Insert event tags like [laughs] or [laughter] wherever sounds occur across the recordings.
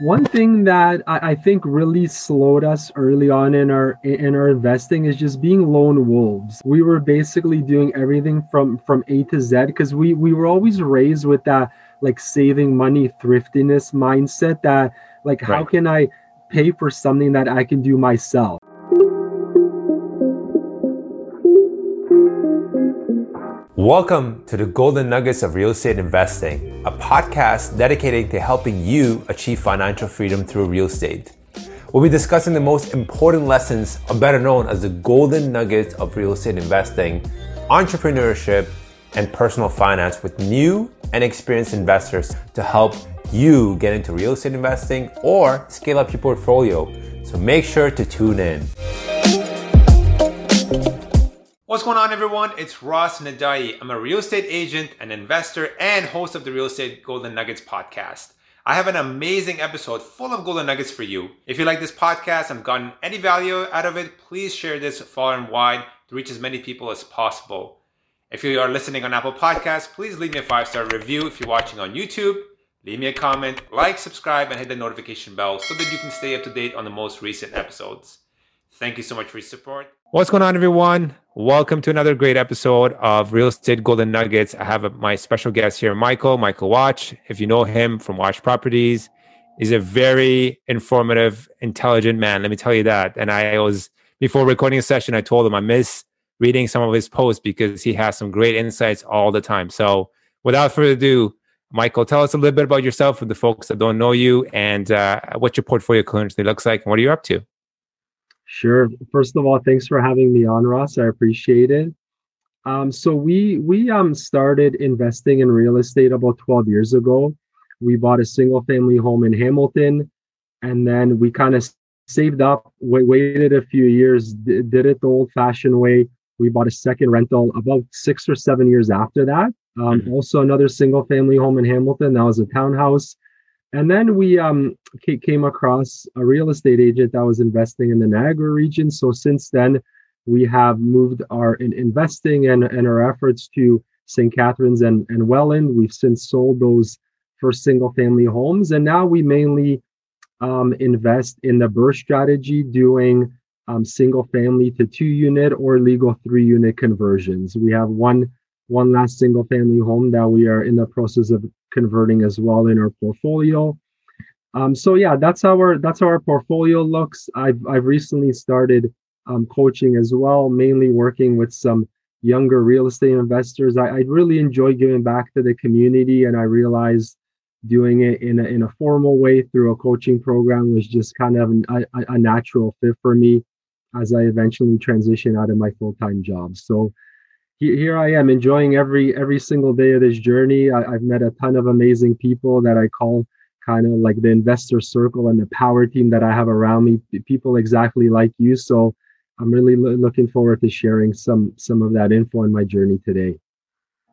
One thing that I, I, think really slowed us early on in our in our investing is just being lone wolves. We were basically doing everything from from A to Z because we we were always raised with that like saving money thriftiness mindset that like right. how can I pay for something that I can do myself. Welcome to the Golden Nuggets of Real Estate Investing, a podcast dedicated to helping you achieve financial freedom through real estate. We'll be discussing the most important lessons, or better known as the Golden Nuggets of Real Estate Investing, entrepreneurship, and personal finance with new and experienced investors to help you get into real estate investing or scale up your portfolio. So make sure to tune in. What's going on, everyone? It's Ross Nadai. I'm a real estate agent, an investor, and host of the Real Estate Golden Nuggets podcast. I have an amazing episode full of golden nuggets for you. If you like this podcast and gotten any value out of it, please share this far and wide to reach as many people as possible. If you are listening on Apple Podcasts, please leave me a five star review. If you're watching on YouTube, leave me a comment, like, subscribe, and hit the notification bell so that you can stay up to date on the most recent episodes. Thank you so much for your support. What's going on, everyone? Welcome to another great episode of Real Estate Golden Nuggets. I have my special guest here, Michael, Michael Watch. If you know him from Watch Properties, he's a very informative, intelligent man. Let me tell you that. And I was, before recording a session, I told him I miss reading some of his posts because he has some great insights all the time. So without further ado, Michael, tell us a little bit about yourself for the folks that don't know you and uh, what your portfolio currently looks like and what are you up to? Sure. First of all, thanks for having me on, Ross. I appreciate it. Um, so we we um started investing in real estate about 12 years ago. We bought a single family home in Hamilton, and then we kind of saved up, wait, waited a few years, d- did it the old fashioned way. We bought a second rental about six or seven years after that. Um, mm-hmm. Also, another single family home in Hamilton. That was a townhouse. And then we um, came across a real estate agent that was investing in the Niagara region. So since then, we have moved our in investing and, and our efforts to St. Catharines and, and Welland. We've since sold those first single family homes. And now we mainly um, invest in the BRRRR strategy, doing um, single family to two unit or legal three unit conversions. We have one one last single family home that we are in the process of converting as well in our portfolio. Um, so yeah, that's our that's how our portfolio looks. I've I've recently started um, coaching as well, mainly working with some younger real estate investors. I, I really enjoy giving back to the community, and I realized doing it in a, in a formal way through a coaching program was just kind of an, a, a natural fit for me as I eventually transition out of my full time job. So here I am enjoying every every single day of this journey. I, have met a ton of amazing people that I call kind of like the investor circle and the power team that I have around me. People exactly like you. So I'm really lo- looking forward to sharing some some of that info on my journey today.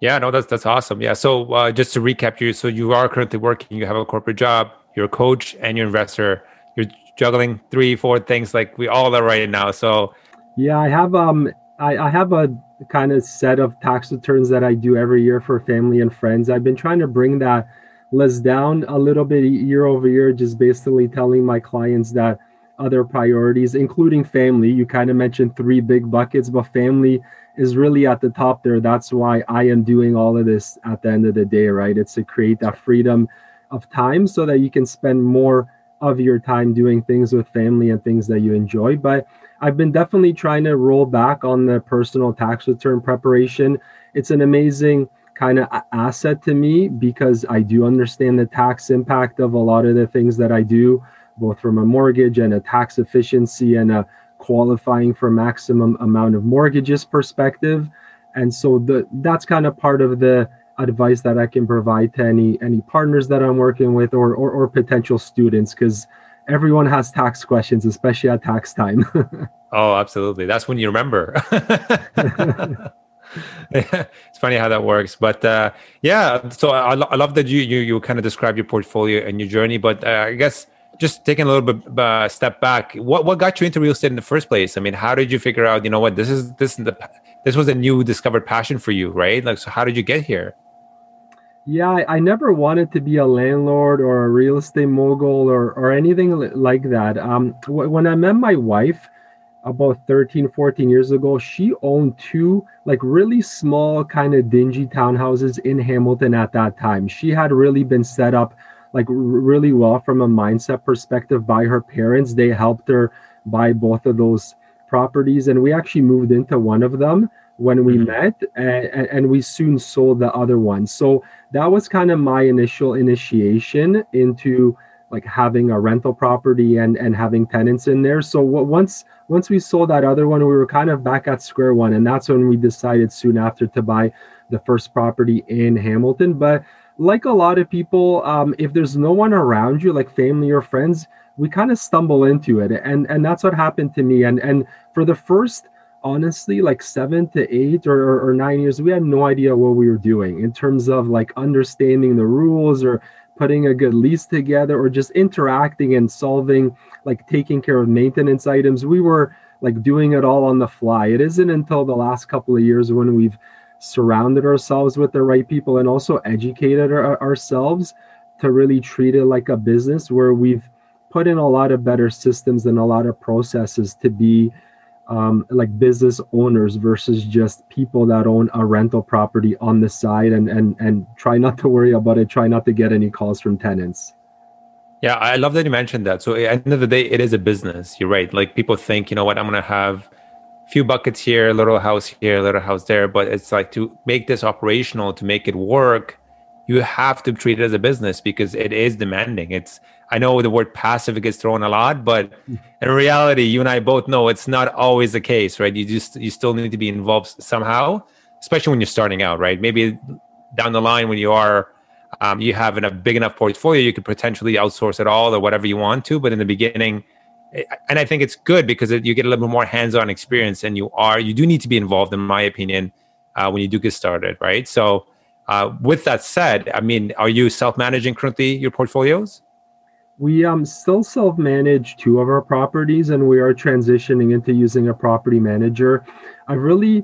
Yeah, no, that's that's awesome. Yeah. So uh, just to recap you, so you are currently working. You have a corporate job. You're a coach and you're an investor. You're juggling three, four things like we all are right now. So yeah, I have um I, I have a kind of set of tax returns that I do every year for family and friends. I've been trying to bring that list down a little bit year over year, just basically telling my clients that other priorities, including family, you kind of mentioned three big buckets, but family is really at the top there. That's why I am doing all of this at the end of the day, right? It's to create that freedom of time so that you can spend more of your time doing things with family and things that you enjoy. But I've been definitely trying to roll back on the personal tax return preparation. It's an amazing kind of asset to me because I do understand the tax impact of a lot of the things that I do, both from a mortgage and a tax efficiency and a qualifying for maximum amount of mortgages perspective. And so the that's kind of part of the advice that I can provide to any any partners that I'm working with or or, or potential students because everyone has tax questions, especially at tax time. [laughs] oh, absolutely. That's when you remember. [laughs] it's funny how that works, but uh, yeah. So I, I love that you you you kind of describe your portfolio and your journey. But uh, I guess just taking a little bit uh, step back, what what got you into real estate in the first place? I mean, how did you figure out? You know what? This is this is the this was a new discovered passion for you, right? Like, so how did you get here? Yeah, I, I never wanted to be a landlord or a real estate mogul or, or anything like that. Um, when I met my wife about 13, 14 years ago, she owned two like really small, kind of dingy townhouses in Hamilton at that time. She had really been set up like really well from a mindset perspective by her parents. They helped her buy both of those properties, and we actually moved into one of them when we mm-hmm. met, and, and we soon sold the other one. So that was kind of my initial initiation into like having a rental property and and having tenants in there. So once once we sold that other one, we were kind of back at square one, and that's when we decided soon after to buy the first property in Hamilton. But like a lot of people, um, if there's no one around you, like family or friends, we kind of stumble into it, and and that's what happened to me. And and for the first, honestly, like seven to eight or, or, nine years, we had no idea what we were doing in terms of like understanding the rules or putting a good lease together or just interacting and solving like taking care of maintenance items. We were like doing it all on the fly. It isn't until the last couple of years when we've surrounded ourselves with the right people and also educated our, ourselves to really treat it like a business where we've put in a lot of better systems and a lot of processes to be um, like business owners versus just people that own a rental property on the side and and and try not to worry about it try not to get any calls from tenants yeah i love that you mentioned that so at the end of the day it is a business you're right like people think you know what i'm gonna have a few buckets here, a little house here, a little house there. But it's like to make this operational, to make it work, you have to treat it as a business because it is demanding. It's I know the word passive gets thrown a lot, but in reality, you and I both know it's not always the case, right? You just you still need to be involved somehow, especially when you're starting out, right? Maybe down the line when you are um, you have a big enough portfolio, you could potentially outsource it all or whatever you want to. But in the beginning, and I think it's good because you get a little bit more hands-on experience, and you are you do need to be involved, in my opinion, uh, when you do get started, right? So, uh, with that said, I mean, are you self-managing currently your portfolios? We um still self-manage two of our properties, and we are transitioning into using a property manager. I've really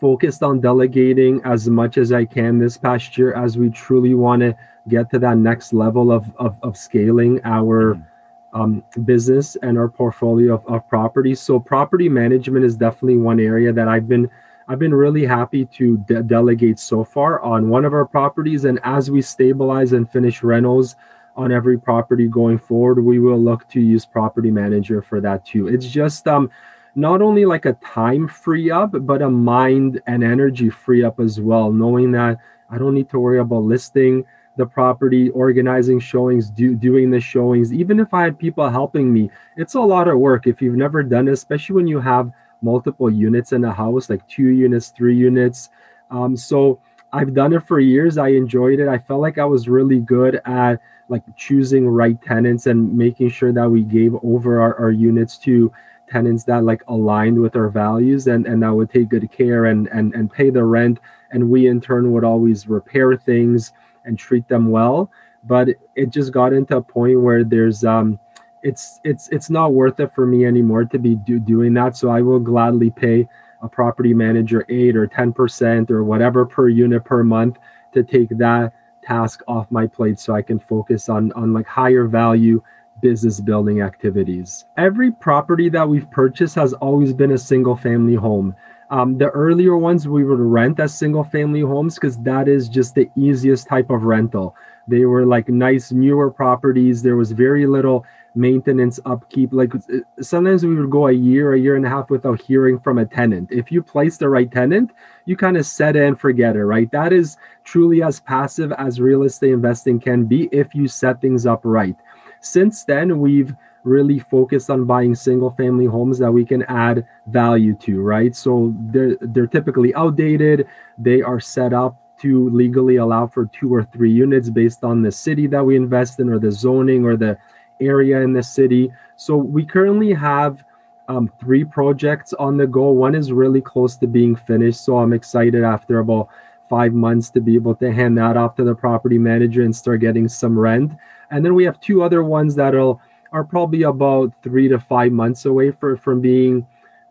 focused on delegating as much as I can this past year as we truly want to get to that next level of of, of scaling our. Mm um, business and our portfolio of, of properties. So property management is definitely one area that I've been I've been really happy to de- delegate so far on one of our properties. And as we stabilize and finish rentals on every property going forward, we will look to use property manager for that too. It's just um not only like a time free up, but a mind and energy free up as well, knowing that I don't need to worry about listing the property, organizing showings, do, doing the showings. Even if I had people helping me, it's a lot of work if you've never done it, especially when you have multiple units in a house, like two units, three units. Um, so I've done it for years. I enjoyed it. I felt like I was really good at like choosing right tenants and making sure that we gave over our, our units to tenants that like aligned with our values and and that would take good care and and and pay the rent. And we in turn would always repair things and treat them well. But it just got into a point where there's um it's it's it's not worth it for me anymore to be do, doing that. So i will gladly pay a property manager 8 or 10% or whatever per unit per month to take that task off my plate so i can focus on on like higher value business building activities every property that we've purchased has always been a single family home um, the earlier ones we would rent as single family homes because that is just the easiest type of rental. They were like nice newer properties. There was very little maintenance upkeep. Like uh, sometimes we would go a year, a year and a half without hearing from a tenant. If you place the right tenant, you kind of set it and forget it, right? That is truly as passive as real estate investing can be if you set things up right. Since then, we've really focused on buying single family homes that we can add value to right so they're they're typically outdated they are set up to legally allow for two or three units based on the city that we invest in or the zoning or the area in the city. So we currently have um, three projects on the go. One is really close to being finished so i'm excited after about five months to be able to hand that off to the property manager and start getting some rent. And then we have two other ones that'll are probably about three to five months away for, from being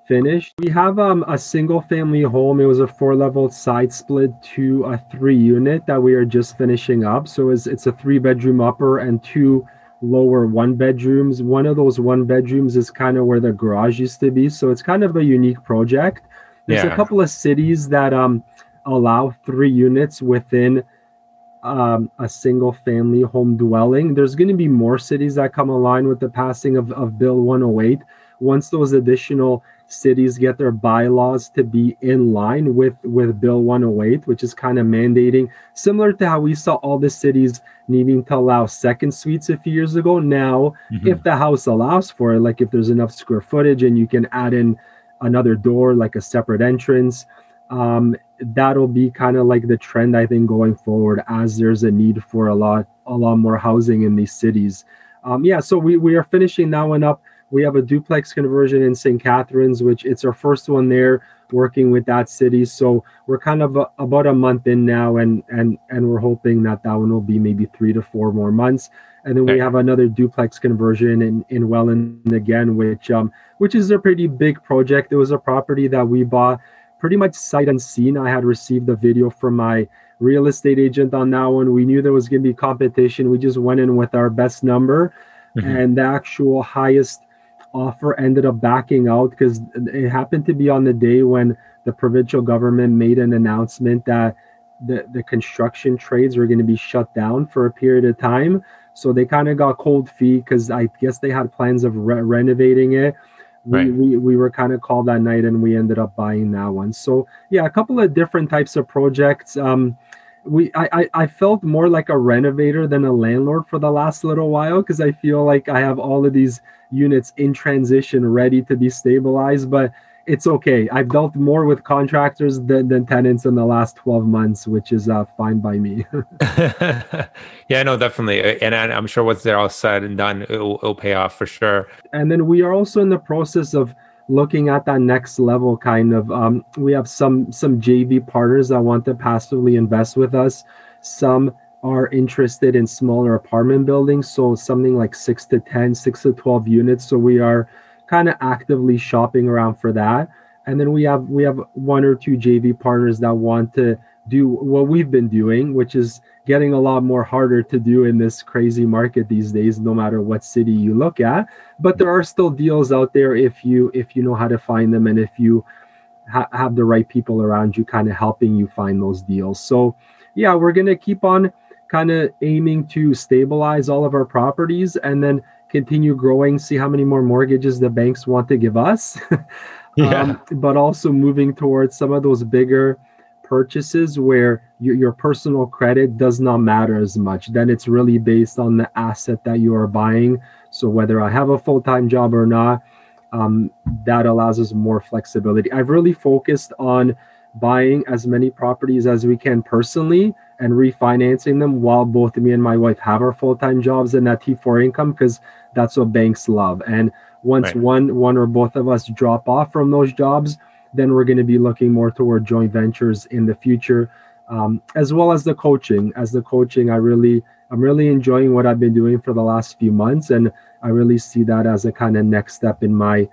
finished. We have um, a single family home. It was a four level side split to a three unit that we are just finishing up. So it's, it's a three bedroom upper and two lower one bedrooms. One of those one bedrooms is kind of where the garage used to be. So it's kind of a unique project. There's yeah. a couple of cities that um, allow three units within um, a single family home dwelling. There's going to be more cities that come online with the passing of, of Bill 108. Once those additional cities get their bylaws to be in line with with bill 108 which is kind of mandating similar to how we saw all the cities needing to allow second suites a few years ago. Now mm-hmm. if the house allows for it like if there's enough square footage and you can add in another door like a separate entrance um, that'll be kind of like the trend i think going forward as there's a need for a lot a lot more housing in these cities. Um, yeah so we, we are finishing that one up we have a duplex conversion in St. Catharines, which it's our first one there working with that city. So we're kind of a, about a month in now, and and and we're hoping that that one will be maybe three to four more months. And then we have another duplex conversion in in Welland again, which um which is a pretty big project. It was a property that we bought pretty much sight unseen. I had received a video from my real estate agent on that one. We knew there was going to be competition. We just went in with our best number, mm-hmm. and the actual highest offer ended up backing out because it happened to be on the day when the provincial government made an announcement that the, the construction trades were going to be shut down for a period of time. So they kind of got cold feet because I guess they had plans of re- renovating it. We, right. we, we were kind of called that night and we ended up buying that one. So yeah, a couple of different types of projects. Um, we I, I felt more like a renovator than a landlord for the last little while because I feel like I have all of these units in transition ready to be stabilized, but it's okay. I've dealt more with contractors than, than tenants in the last 12 months, which is uh, fine by me. [laughs] [laughs] yeah, no, definitely. And I'm sure once they're all said and done, it'll, it'll pay off for sure. And then we are also in the process of looking at that next level kind of um, we have some some jv partners that want to passively invest with us. Some are interested in smaller apartment buildings so something like 6 to 10 6 to 12 units. So we are kind of actively shopping around for that. And then we have we have one or two jv partners that want to do what we've been doing which is getting a lot more harder to do in this crazy market these days no matter what city you look at. But there are still deals out there if you if you know how to find them and if you ha- have the right people around you kind of helping you find those deals. So yeah we're going to keep on kind of aiming to stabilize all of our properties and then continue growing see how many more mortgages the banks want to give us. [laughs] Yeah. um, but also moving towards some of those bigger purchases where your, your personal credit does not matter as much. Then it's really based on the asset that you are buying. So whether I have a full time job or not, um, that allows us more flexibility. I've really focused on buying as many properties as we can personally and refinancing them while both me and my wife have our full-time jobs and that T4 income because that's what banks love. And once right. one one or both of us drop off from those jobs, then we're going to be looking more toward joint ventures in the future, um, as well as the coaching. As the coaching, I really, I'm really enjoying what I've been doing for the last few months, and I really see that as a kind of next step in my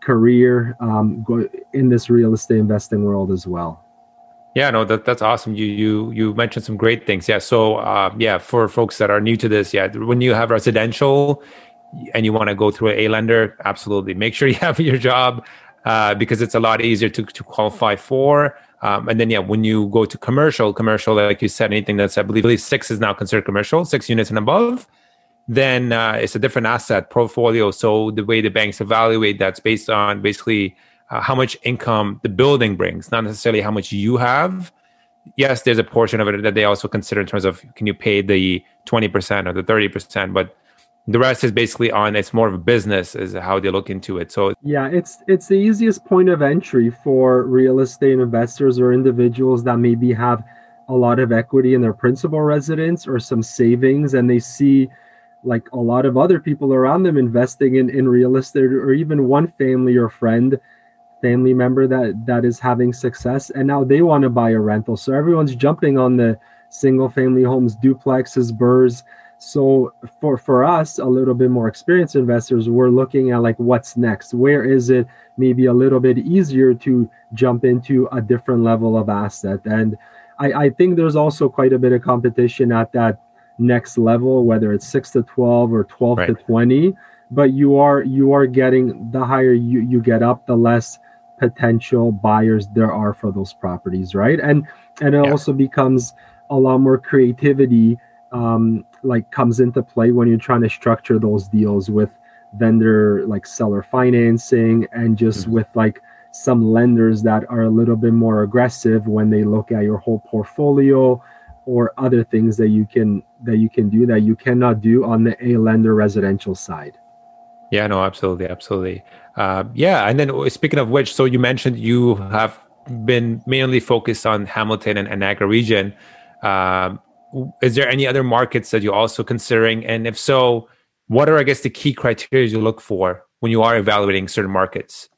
career um, in this real estate investing world as well. Yeah, no, that that's awesome. You you you mentioned some great things. Yeah, so uh, yeah, for folks that are new to this, yeah, when you have residential and you want to go through a lender, absolutely make sure you [laughs] have your job uh, because it's a lot easier to, to qualify for. Um, and then, yeah, when you go to commercial, commercial, like you said, anything that's, I believe, six is now considered commercial, six units and above, then uh, it's a different asset portfolio. So the way the banks evaluate that's based on basically uh, how much income the building brings, not necessarily how much you have. Yes, there's a portion of it that they also consider in terms of can you pay the 20% or the 30%, but the rest is basically on it's more of a business is how they look into it. So yeah it's it's the easiest point of entry for real estate investors or individuals that maybe have a lot of equity in their principal residence or some savings and they see like a lot of other people around them investing in, in real estate or even one family or friend family member that that is having success and now they want to buy a rental. So everyone's jumping on the single family homes duplexes BRRRRs So for for us, a little bit more experienced investors, we're looking at like what's next. Where is it maybe a little bit easier to jump into a different level of asset? And I, I think there's also quite a bit of competition at that next level, whether it's six to twelve or twelve right. to twenty. But you are you are getting the higher you, you get up, the less potential buyers there are for those properties, right? And and it yeah. also becomes a lot more creativity um, like comes into play when you're trying to structure those deals with vendor like seller financing and just mm-hmm. with like some lenders that are a little bit more aggressive when they look at your whole portfolio or other things that you can that you can do that you cannot do on the a lender residential side. Yeah no absolutely absolutely. Uh, yeah and then speaking of which so you mentioned you have been mainly focused on hamilton and, and niagara region. Um, is there any other markets that you're also considering? And if so, what are I guess the key criteria you look for when you are evaluating certain markets?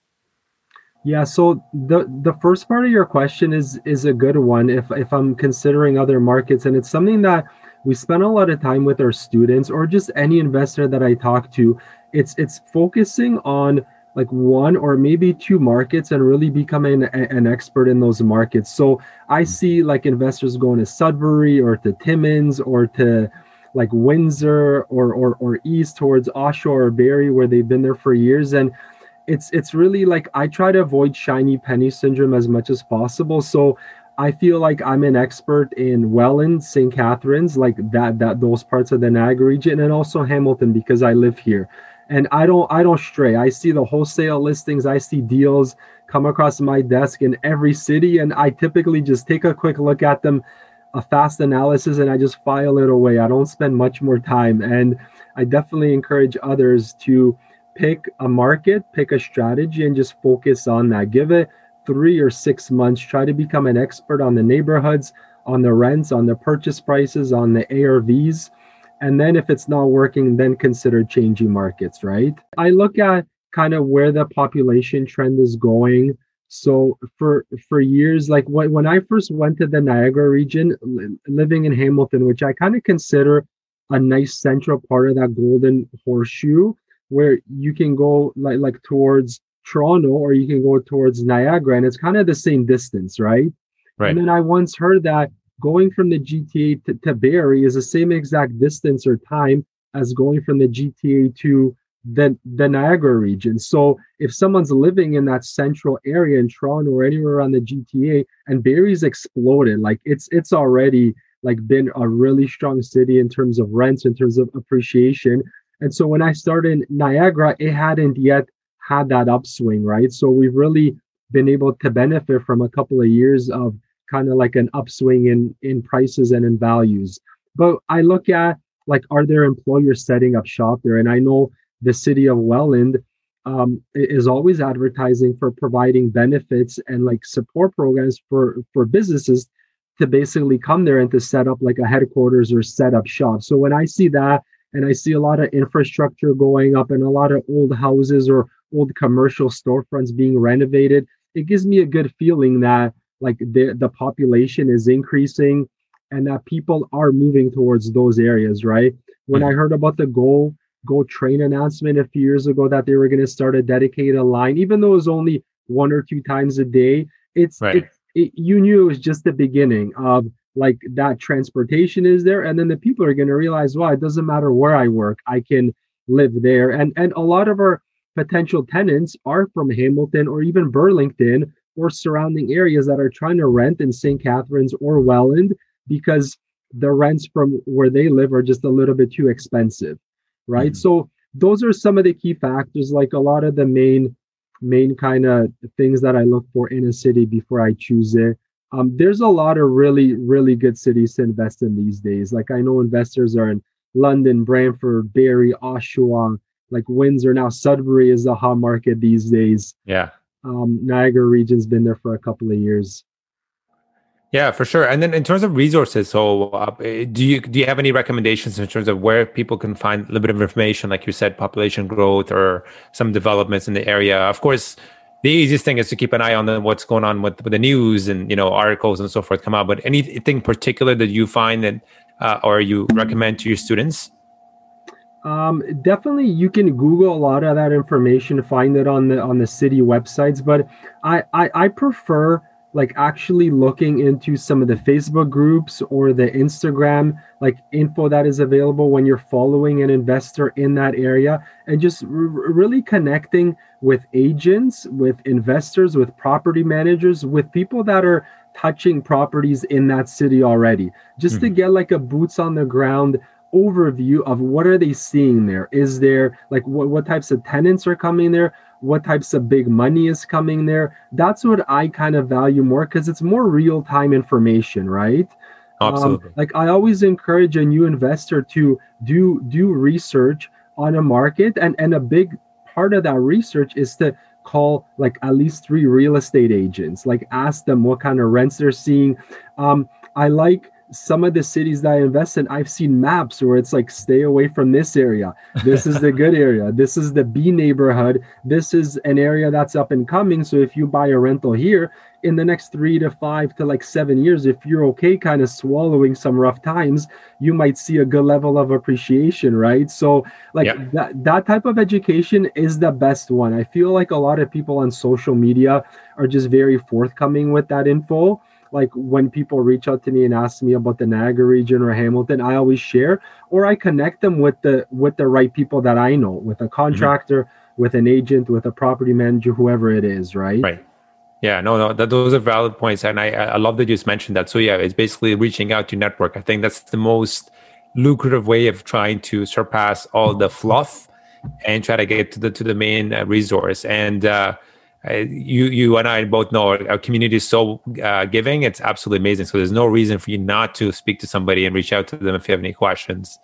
Yeah, so the the first part of your question is is a good one. If if I'm considering other markets, and it's something that we spend a lot of time with our students or just any investor that I talk to, it's it's focusing on like one or maybe two markets and really becoming a, an expert in those markets. So I hmm. see like investors going to Sudbury or to Timmins or to like Windsor or or or east towards Oshawa or Barrie where they've been there for years and it's it's really like I try to avoid shiny penny syndrome as much as possible. So I feel like I'm an expert in Welland, St. Catharines, like that that those parts of the Niagara region, and also Hamilton because I live here and i don't i don't stray. I see the wholesale listings. I see deals come across my desk in every city and i typically just take a quick look at them a fast analysis and i just file it away. I don't spend much more time. And i definitely encourage others to pick a market pick a strategy and just focus on that. Give it three or six months. Try to become an expert on the neighborhoods on the rents on the purchase prices on the arvs and then if it's not working, then consider changing markets, right? I look at kind of where the population trend is going. So for for years, like when, when I first went to the Niagara region, living in Hamilton, which I kind of consider a nice central part of that golden horseshoe, where you can go like like towards Toronto or you can go towards Niagara, and it's kind of the same distance, right? Right. And then I once heard that going from the GTA to, Barrie is the same exact distance or time as going from the GTA to the, the Niagara region. So if someone's living in that central area in Toronto or anywhere around the GTA and Barrie's exploded, like it's it's already like been a really strong city in terms of rents, in terms of appreciation. And so when I started Niagara, it hadn't yet had that upswing, right? So we've really been able to benefit from a couple of years of kind of like an upswing in in prices and in values. But I look at like are there employers setting up shop there? And I know the city of Welland um, is always advertising for providing benefits and like support programs for for businesses to basically come there and to set up like a headquarters or set up shop. So when I see that and I see a lot of infrastructure going up and a lot of old houses or old commercial storefronts being renovated, it gives me a good feeling that like the the population is increasing and that people are moving towards those areas right? When i heard about the go go train announcement a few years ago that they were going to start a dedicated line even though it was only one or two times a day it's, right. it's it, you knew it was just the beginning of like that transportation is there and then the people are going to realize well it doesn't matter where i work i can live there. And and a lot of our potential tenants are from hamilton or even burlington or surrounding areas that are trying to rent in St. Catharines or Welland because the rents from where they live are just a little bit too expensive, right? Mm-hmm. So those are some of the key factors, like a lot of the main main kind of things that I look for in a city before I choose it. Um, there's a lot of really, really good cities to invest in these days. Like I know investors are in London, Brantford, Barrie, Oshawa, like Windsor. Now Sudbury is the hot market these days. Yeah um, Niagara region's been there for a couple of years. Yeah, for sure. And then in terms of resources, so uh, do you do you have any recommendations in terms of where people can find a little bit of information, like you said, population growth or some developments in the area? Of course, the easiest thing is to keep an eye on the, what's going on with, with the news and you know articles and so forth come out. But anything particular that you find that uh, or you recommend to your students? Um, definitely, you can Google a lot of that information, find it on the on the city websites. But I I, I prefer like actually looking into some of the Facebook groups or the Instagram like info that is available when you're following an investor in that area and just r- really connecting with agents, with investors, with property managers, with people that are touching properties in that city already just mm-hmm. to get like a boots on the ground overview of what are they seeing there? Is there like what, what types of tenants are coming there? What types of big money is coming there? That's what i kind of value more because it's more real-time information right? Um, absolutely. um, like i always encourage a new investor to do do research on a market and and a big part of that research is to call like at least three real estate agents like ask them what kind of rents they're seeing. Um, i like some of the cities that I invest in, I've seen maps where it's like, stay away from this area. This is the good [laughs] area. This is the B neighborhood. This is an area that's up and coming. So if you buy a rental here in the next three to five to like seven years, if you're okay kind of swallowing some rough times, you might see a good level of appreciation, right? So like yeah. that, that type of education is the best one. I feel like a lot of people on social media are just very forthcoming with that info like when people reach out to me and ask me about the Niagara region or Hamilton, I always share or I connect them with the with the right people that I know, with a contractor, mm-hmm. with an agent, with a property manager, whoever it is, right? Right. Yeah, no, no, that, those are valid points, and I, I love that you just mentioned that. So yeah, it's basically reaching out to network. I think that's the most lucrative way of trying to surpass all the fluff and try to get to the to the main uh, resource. And uh, you you and I both know our community is so uh, giving. It's absolutely amazing. So there's no reason for you not to speak to somebody and reach out to them if you have any questions.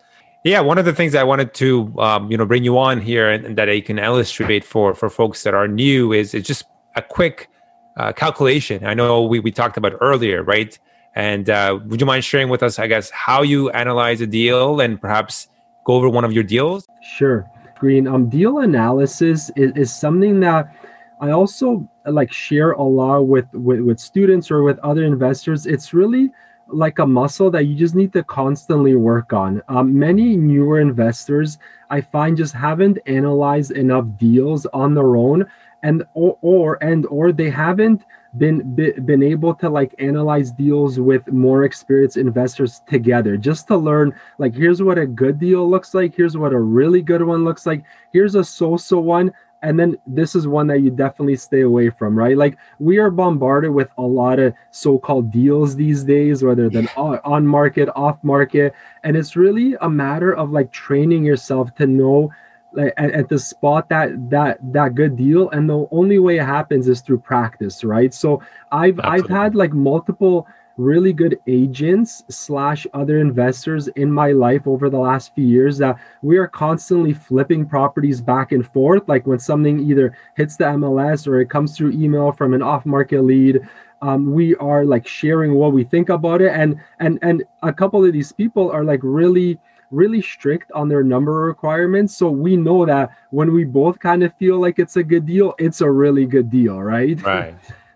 Yeah, one of the things I wanted to um, you know bring you on here and, and, that I can illustrate for for folks that are new is it's just a quick uh, calculation. I know we we talked about earlier, right? And uh, would you mind sharing with us, I guess, how you analyze a deal and perhaps go over one of your deals? Sure, Green. Um, deal analysis is, is something that I also like share a lot with, with with students or with other investors. It's really like a muscle that you just need to constantly work on. Um, many newer investors, I find, just haven't analyzed enough deals on their own, and or, or and or they haven't been been able to like analyze deals with more experienced investors together just to learn like here's what a good deal looks like here's what a really good one looks like here's a so-so one and then this is one that you definitely stay away from right? Like we are bombarded with a lot of so-called deals these days whether they're on market off market. And it's really a matter of like training yourself to know like at, at the spot that that that good deal. And the only way it happens is through practice right? So i've Absolutely. i've had like multiple really good agents slash other investors in my life over the last few years that we are constantly flipping properties back and forth. Like when something either hits the mls or it comes through email from an off market lead um, we are like sharing what we think about it. And and and a couple of these people are like really really strict on their number requirements. So we know that when we both kind of feel like it's a good deal it's a really good deal right? Right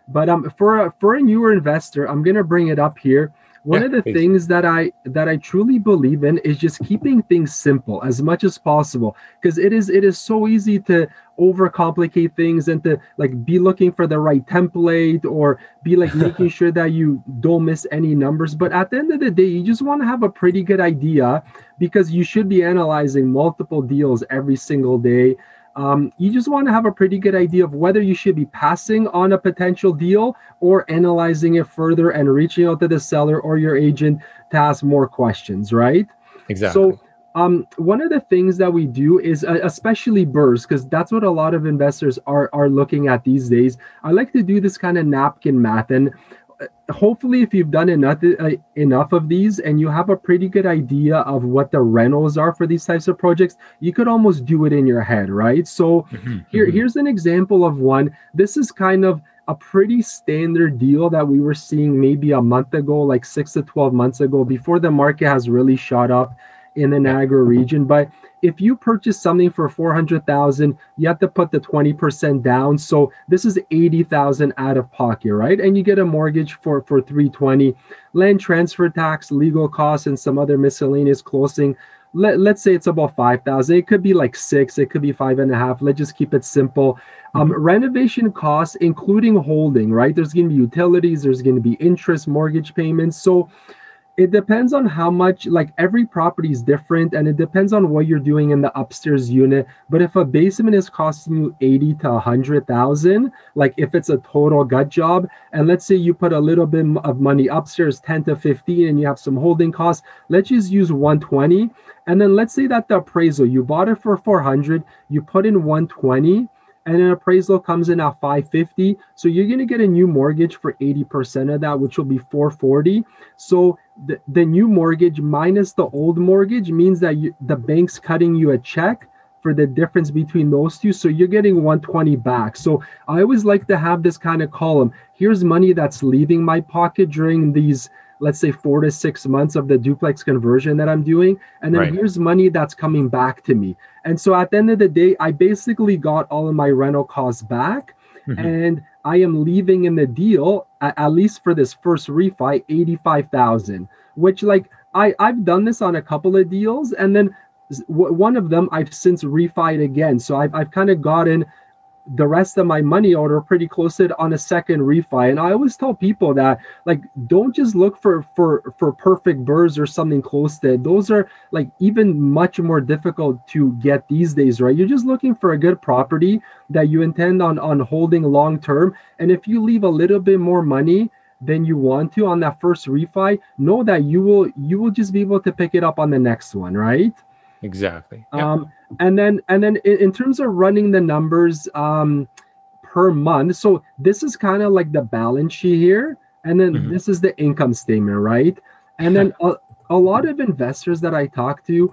But um, for a, for a newer investor, I'm gonna bring it up here. One yeah, of the please. things that I that I truly believe in is just keeping things simple as much as possible because it is it is so easy to overcomplicate things and to like be looking for the right template or be like [laughs] making sure that you don't miss any numbers but at the end of the day you just want to have a pretty good idea because you should be analyzing multiple deals every single day um, you just want to have a pretty good idea of whether you should be passing on a potential deal or analyzing it further and reaching out to the seller or your agent to ask more questions, right? Exactly. So, um, one of the things that we do is, uh, especially BRRRRs, because that's what a lot of investors are are looking at these days. I like to do this kind of napkin math, and hopefully if you've done enough uh, enough of these and you have a pretty good idea of what the rentals are for these types of projects you could almost do it in your head right? So mm-hmm, here mm-hmm. here's an example of one. This is kind of a pretty standard deal that we were seeing maybe a month ago like 6 to 12 months ago before the market has really shot up in the Niagara region. But if you purchase something for 400,000, you have to put the 20% down. So this is 80,000 out of pocket, right? And you get a mortgage for for 320. Land transfer tax, legal costs and some other miscellaneous closing let, let's say it's about 5000 it could be like six it could be five and a half let's just keep it simple um, mm-hmm. renovation costs including holding right there's going to be utilities there's going to be interest mortgage payments so it depends on how much like every property is different and it depends on what you're doing in the upstairs unit. But if a basement is costing you 80 to 100,000 like if it's a total gut job and let's say you put a little bit of money upstairs 10 to 15 and you have some holding costs let's just use 120 and then let's say that the appraisal you bought it for 400 you put in 120 and an appraisal comes in at 550 so you're going to get a new mortgage for 80% of that which will be 440 so the, the new mortgage minus the old mortgage means that you, the bank's cutting you a check for the difference between those two. So you're getting 120 back. So i always like to have this kind of column. Here's money that's leaving my pocket during these let's say four to six months of the duplex conversion that I'm doing. And then right. here's money that's coming back to me. And so at the end of the day, I basically got all of my rental costs back. Mm-hmm. And I am leaving in the deal, at, at least for this first refi, 85,000, which like I, I've done this on a couple of deals. And then one of them I've since refied again. So I've, I've kind of gotten the rest of my money order pretty close to it on a second refi. And i always tell people that like don't just look for for for perfect BRRRRs or something close to it. Those are like even much more difficult to get these days right? You're just looking for a good property that you intend on on holding long term. And if you leave a little bit more money than you want to on that first refi know that you will you will just be able to pick it up on the next one right? Exactly. Yep. um and then and then in, in terms of running the numbers um per month so this is kind of like the balance sheet here and then mm-hmm. this is the income statement right and then [laughs] a, a lot of investors that i talk to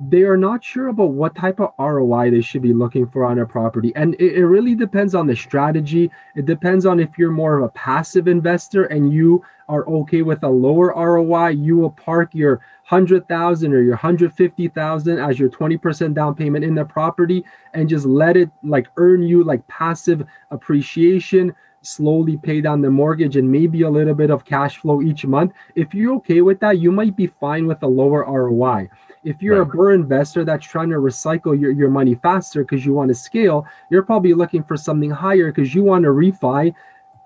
they are not sure about what type of ROI they should be looking for on a property. And it, it, really depends on the strategy. It depends on if you're more of a passive investor and you are okay with a lower ROI, you will park your 100,000 or your 150,000 as your 20% down payment in the property and just let it like earn you like passive appreciation slowly pay down the mortgage and maybe a little bit of cash flow each month. If you're okay with that, you might be fine with a lower ROI. If you're right. a BRRRR investor that's trying to recycle your, your money faster because you want to scale, you're probably looking for something higher because you want to refi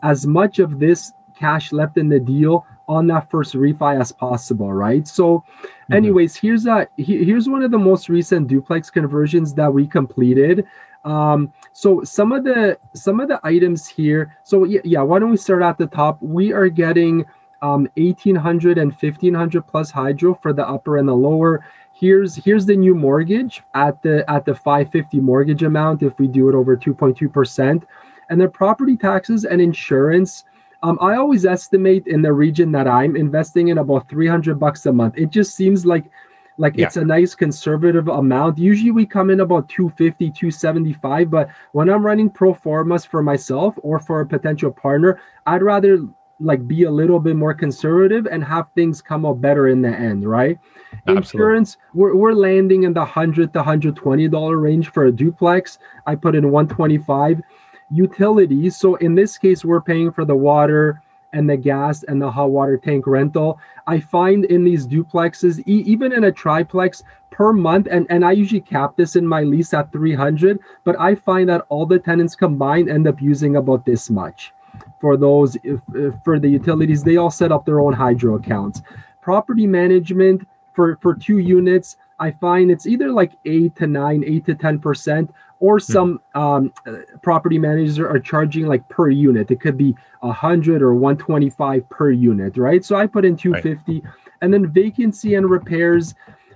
as much of this cash left in the deal on that first refi as possible, right? So, mm-hmm. anyways, here's a here's one of the most recent duplex conversions that we completed. Um, so some of the some of the items here. So yeah, yeah why don't we start at the top? We are getting um, 1800 and 1500 plus hydro for the upper and the lower here's here's the new mortgage at the at the 550 mortgage amount if we do it over 2.2 percent and the property taxes and insurance um, i always estimate in the region that i'm investing in about 300 bucks a month it just seems like like yeah. it's a nice conservative amount usually we come in about 250 275 but when i'm running pro formas for myself or for a potential partner i'd rather like be a little bit more conservative and have things come out better in the end, right? Absolutely. Insurance, we're, we're landing in the 100 to 120 dollar range for a duplex. I put in 125 utilities. So in this case, we're paying for the water and the gas and the hot water tank rental. I find in these duplexes, e- even in a triplex per month, and, and I usually cap this in my lease at 300, but I find that all the tenants combined end up using about this much for those if, if for the utilities they all set up their own hydro accounts property management for for two units i find it's either like 8 to 9 8 to 10 percent or hmm. some um, property managers are charging like per unit it could be 100 or 125 per unit right so i put in 250 right. and then vacancy and repairs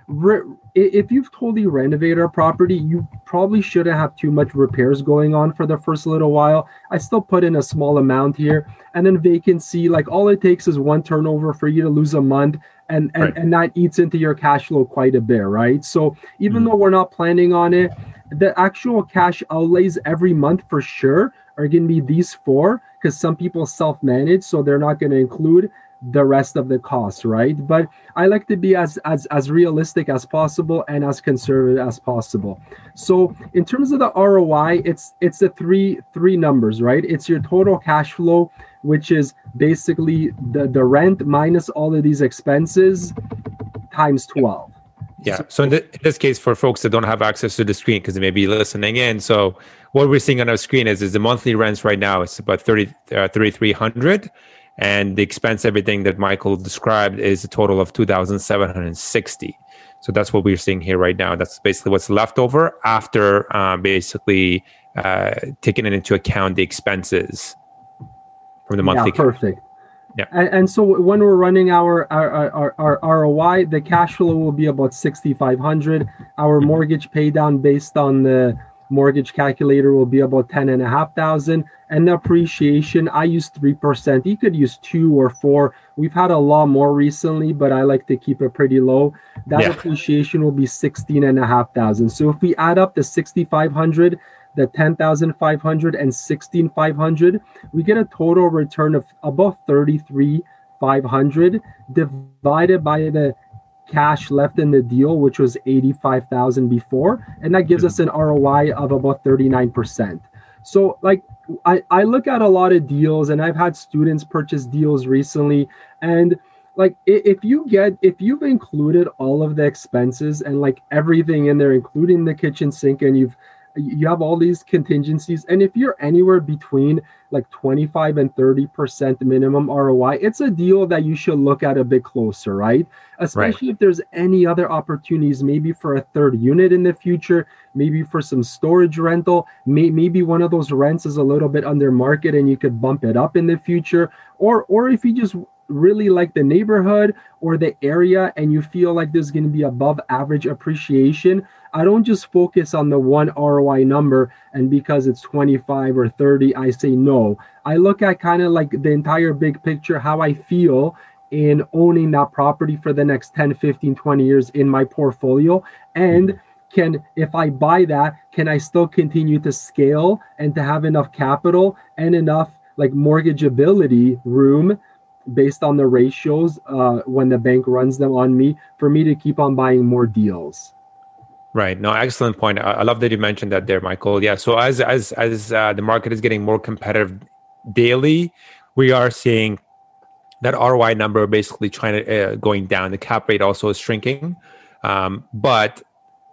re- if you've totally renovated a property, you probably shouldn't have too much repairs going on for the first little while. I still put in a small amount here. And then vacancy, like all it takes is one turnover for you to lose a month. And, and, right. and that eats into your cash flow quite a bit, right? So even mm though we're not planning on it, the actual cash outlays every month for sure are going to be these four because some people self manage, so they're not going to include the rest of the costs right? But i like to be as as as realistic as possible and as conservative as possible. So in terms of the roi it's it's the three three numbers right? It's your total cash flow which is basically the the rent minus all of these expenses times 12 Yeah. So in, the, in, this case, for folks that don't have access to the screen because they may be listening in, so what we're seeing on our screen is is the monthly rents right now. It's about 30, uh, 3,300 and the expense, everything that Michael described, is a total of 2,760. So that's what we're seeing here right now. That's basically what's left over after uh, basically uh, taking into account the expenses from the monthly. Yeah, perfect. Yeah. And, and, so when we're running our, our, our, our ROI, the cash flow will be about 6,500. Our mm-hmm. mortgage pay down based on the mortgage calculator will be about 10 and a half thousand. And the appreciation, I use 3%. You could use two or four. We've had a lot more recently, but I like to keep it pretty low. That yeah. appreciation will be 16 and a half thousand. So if we add up the 6,500 the 10,500 and 16,500, we get a total return of about 33,500 divided by the cash left in the deal, which was 85,000 before. And that gives us an ROI of about 39%. So like I, I look at a lot of deals and I've had students purchase deals recently and like if you get if you've included all of the expenses and like everything in there including the kitchen sink and you've you have all these contingencies and if you're anywhere between like 25 and 30 percent minimum roi it's a deal that you should look at a bit closer right especially right. if there's any other opportunities maybe for a third unit in the future maybe for some storage rental may, maybe one of those rents is a little bit under market and you could bump it up in the future or or if you just really like the neighborhood or the area and you feel like there's going to be above average appreciation I don't just focus on the one ROI number and because it's 25 or 30, I say no. I look at kind of like the entire big picture, how I feel in owning that property for the next 10, 15, 20 years in my portfolio. And can, if I buy that, can I still continue to scale and to have enough capital and enough like mortgageability room based on the ratios uh, when the bank runs them on me for me to keep on buying more deals? Right. No, excellent point. I, love that you mentioned that there, Michael. Yeah. So as as as uh, the market is getting more competitive daily, we are seeing that ROI number basically trying to uh, going down. The cap rate also is shrinking, um, but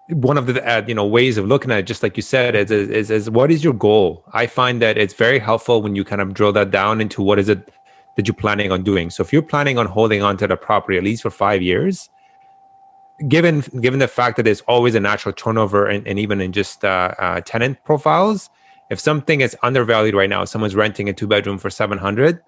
one of the uh, you know ways of looking at it, just like you said, is, is is what is your goal? I find that it's very helpful when you kind of drill that down into what is it that you're planning on doing. So if you're planning on holding on to the property at least for five years, given given the fact that there's always a natural turnover and, and even in just uh, uh, tenant profiles if something is undervalued right now someone's renting a two bedroom for 700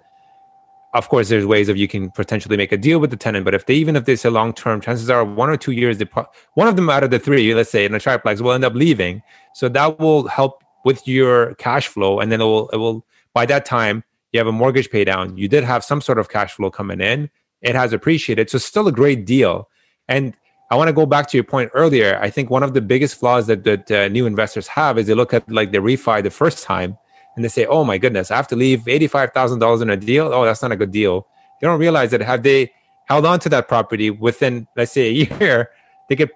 of course there's ways of you can potentially make a deal with the tenant. But if they even if they say long term chances are one or two years they pro- one of them out of the three let's say in a triplex will end up leaving. So that will help with your cash flow. And then it will it will by that time you have a mortgage pay down. You did have some sort of cash flow coming in. It has appreciated. So still a great deal. And I want to go back to your point earlier. I think one of the biggest flaws that, that uh, new investors have is they look at like the refi the first time and they say, "Oh my goodness, I have to leave eighty-five thousand dollars in a deal. Oh, that's not a good deal." They don't realize that have they held on to that property within, let's say, a year, [laughs] they get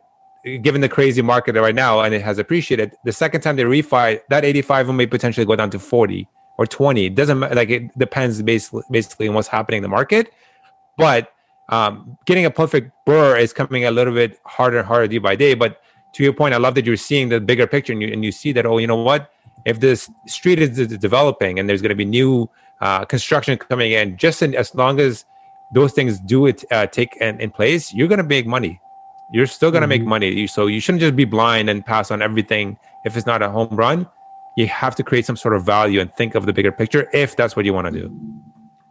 given the crazy market right now and it has appreciated. The second time they refi, that eighty-five may potentially go down to forty or twenty. It doesn't like it depends basically basically on what's happening in the market, but um, getting a perfect BRRRR is coming a little bit harder and harder day by day. But to your point, I love that you're seeing the bigger picture and you, and you see that, oh, you know what? If this street is developing and there's going to be new uh, construction coming in, just in, as long as those things do it uh, take in, in, place, you're going to make money. You're still going to mm-hmm. make money. So you shouldn't just be blind and pass on everything if it's not a home run. You have to create some sort of value and think of the bigger picture if that's what you want to do.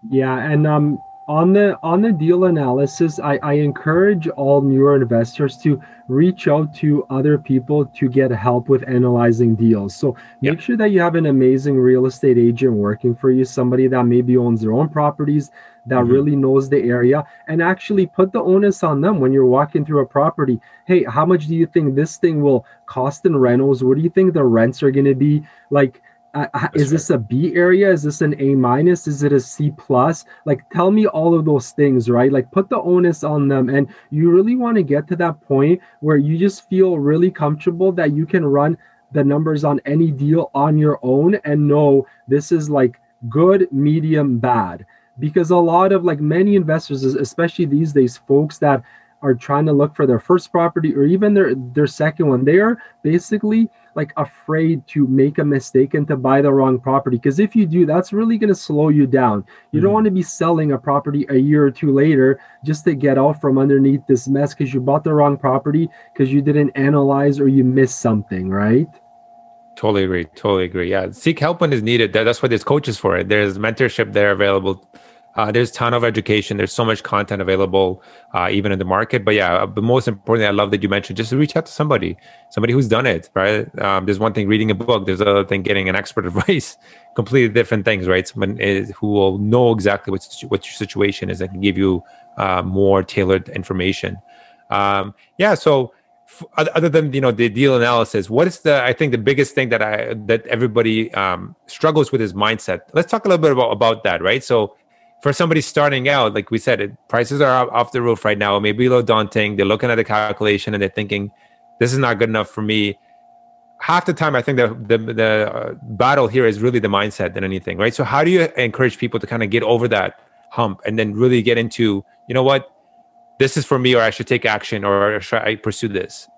Yeah, and um, on the on the deal analysis I, I encourage all newer investors to reach out to other people to get help with analyzing deals so make yep. sure that you have an amazing real estate agent working for you somebody that maybe owns their own properties that mm-hmm. really knows the area and actually put the onus on them when you're walking through a property hey how much do you think this thing will cost in rentals what do you think the rents are going to be like uh, is this a B area? Is this an A minus? Is it a C plus? Like, tell me all of those things, right? Like, put the onus on them. And you really want to get to that point where you just feel really comfortable that you can run the numbers on any deal on your own and know this is like good, medium, bad. Because a lot of like many investors, especially these days, folks that are trying to look for their first property or even their their second one they are basically like afraid to make a mistake and to buy the wrong property because if you do that's really going to slow you down you mm-hmm. don't want to be selling a property a year or two later just to get out from underneath this mess because you bought the wrong property because you didn't analyze or you missed something right Totally agree. Totally agree. Yeah, seek help when is needed. That's what there's coaches for it. There's mentorship there available uh, there's a ton of education. There's so much content available, uh, even in the market. But yeah, but most importantly, I love that you mentioned just reach out to somebody, somebody who's done it, right? Um, there's one thing reading a book. There's another thing getting an expert [laughs] advice. Completely different things, right? Someone is, who will know exactly what what your situation is and can give you uh, more tailored information. Um, yeah. So other than you know the deal analysis what is the i think the biggest thing that i that everybody um, struggles with is mindset let's talk a little bit about, about that right so for somebody starting out, like we said, it, prices are off the roof right now. Maybe a little daunting. They're looking at the calculation and they're thinking, "This is not good enough for me." Half the time, I think the the, the uh, battle here is really the mindset than anything, right? So, how do you encourage people to kind of get over that hump and then really get into, you know what, this is for me, or I should take action, or should I pursue this?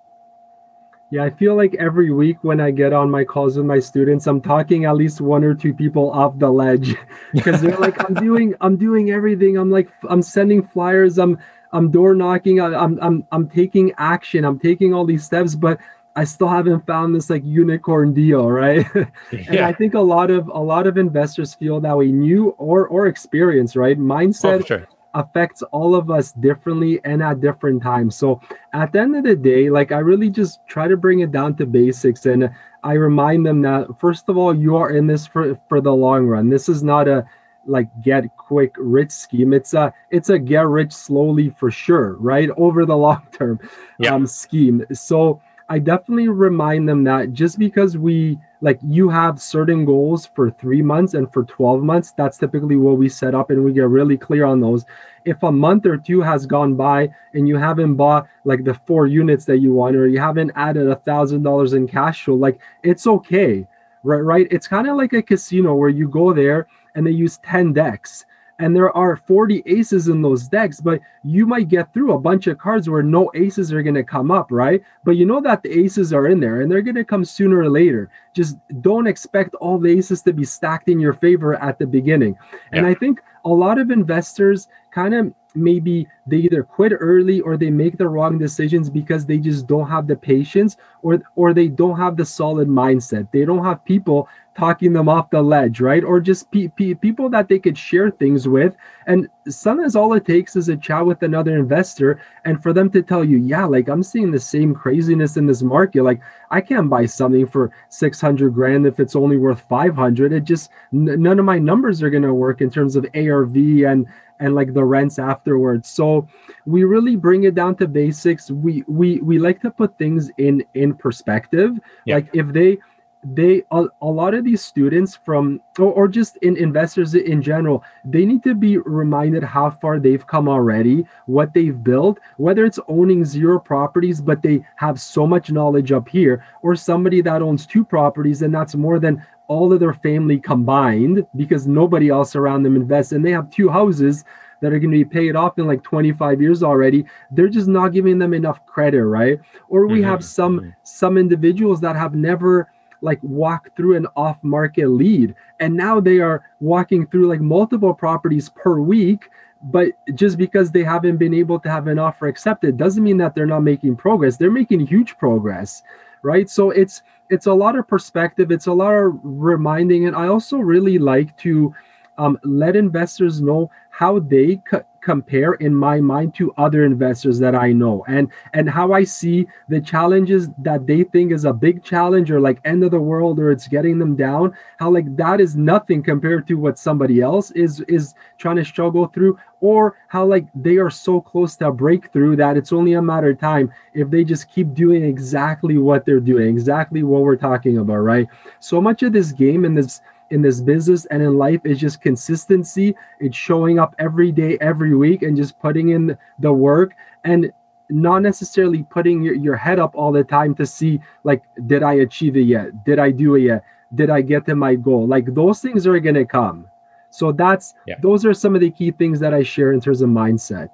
Yeah, I feel like every week when I get on my calls with my students, I'm talking at least one or two people off the ledge [laughs] because they're like, I'm doing, I'm doing everything. I'm like, I'm sending flyers. I'm, I'm door knocking. I'm, I'm, I'm taking action. I'm taking all these steps, but I still haven't found this like unicorn deal, right? Yeah. [laughs] and I think a lot of, a lot of investors feel that way, new or, or experience, right? Oh, Mindset. Oh, sure affects all of us differently and at different times. So at the end of the day, like I really just try to bring it down to basics and I remind them that first of all, you are in this for, for the long run. This is not a like get quick rich scheme. It's a it's a get rich slowly for sure, right? [laughs] Over the long term yeah. um scheme. So I definitely remind them that just because we like you have certain goals for three months and for 12 months, that's typically what we set up and we get really clear on those. If a month or two has gone by and you haven't bought like the four units that you want, or you haven't added a thousand dollars in cash flow, like it's okay. Right, right. It's kind of like a casino where you go there and they use 10 decks and there are 40 aces in those decks, but you might get through a bunch of cards where no aces are going to come up, right? But you know that the aces are in there and they're going to come sooner or later. Just don't expect all the aces to be stacked in your favor at the beginning. Yeah. And I think a lot of investors kind of maybe they either quit early or they make the wrong decisions because they just don't have the patience or or they don't have the solid mindset they don't have people talking them off the ledge, right? Or just pe- pe- people that they could share things with. And sometimes all it takes is a chat with another investor and for them to tell you, yeah, like I'm seeing the same craziness in this market. Like I can't buy something for 600 grand if it's only worth 500. It just, n- none of my numbers are going to work in terms of ARV and, and like the rents afterwards. So we really bring it down to basics. We we we like to put things in in perspective. Yeah. Like if they they a, a lot of these students from or, or just in investors in general they need to be reminded how far they've come already what they've built whether it's owning zero properties but they have so much knowledge up here or somebody that owns two properties and that's more than all of their family combined because nobody else around them invests and they have two houses that are going to be paid off in like 25 years already they're just not giving them enough credit right or we mm-hmm. have some mm-hmm. some individuals that have never like walk through an off market lead. And now they are walking through like multiple properties per week. But just because they haven't been able to have an offer accepted doesn't mean that they're not making progress. They're making huge progress, right? So it's it's a lot of perspective. It's a lot of reminding. And I also really like to um, let investors know how they c- compare in my mind to other investors that I know. And and how I see the challenges that they think is a big challenge or like end of the world or it's getting them down how like that is nothing compared to what somebody else is is trying to struggle through or how like they are so close to a breakthrough that it's only a matter of time if they just keep doing exactly what they're doing exactly what we're talking about right? So much of this game and this in this business and in life is just consistency. It's showing up every day, every week, and just putting in the work and not necessarily putting your, your head up all the time to see, like, did I achieve it yet? Did I do it yet? Did I get to my goal? Like, those things are going to come. So that's, yeah. those are some of the key things that I share in terms of mindset.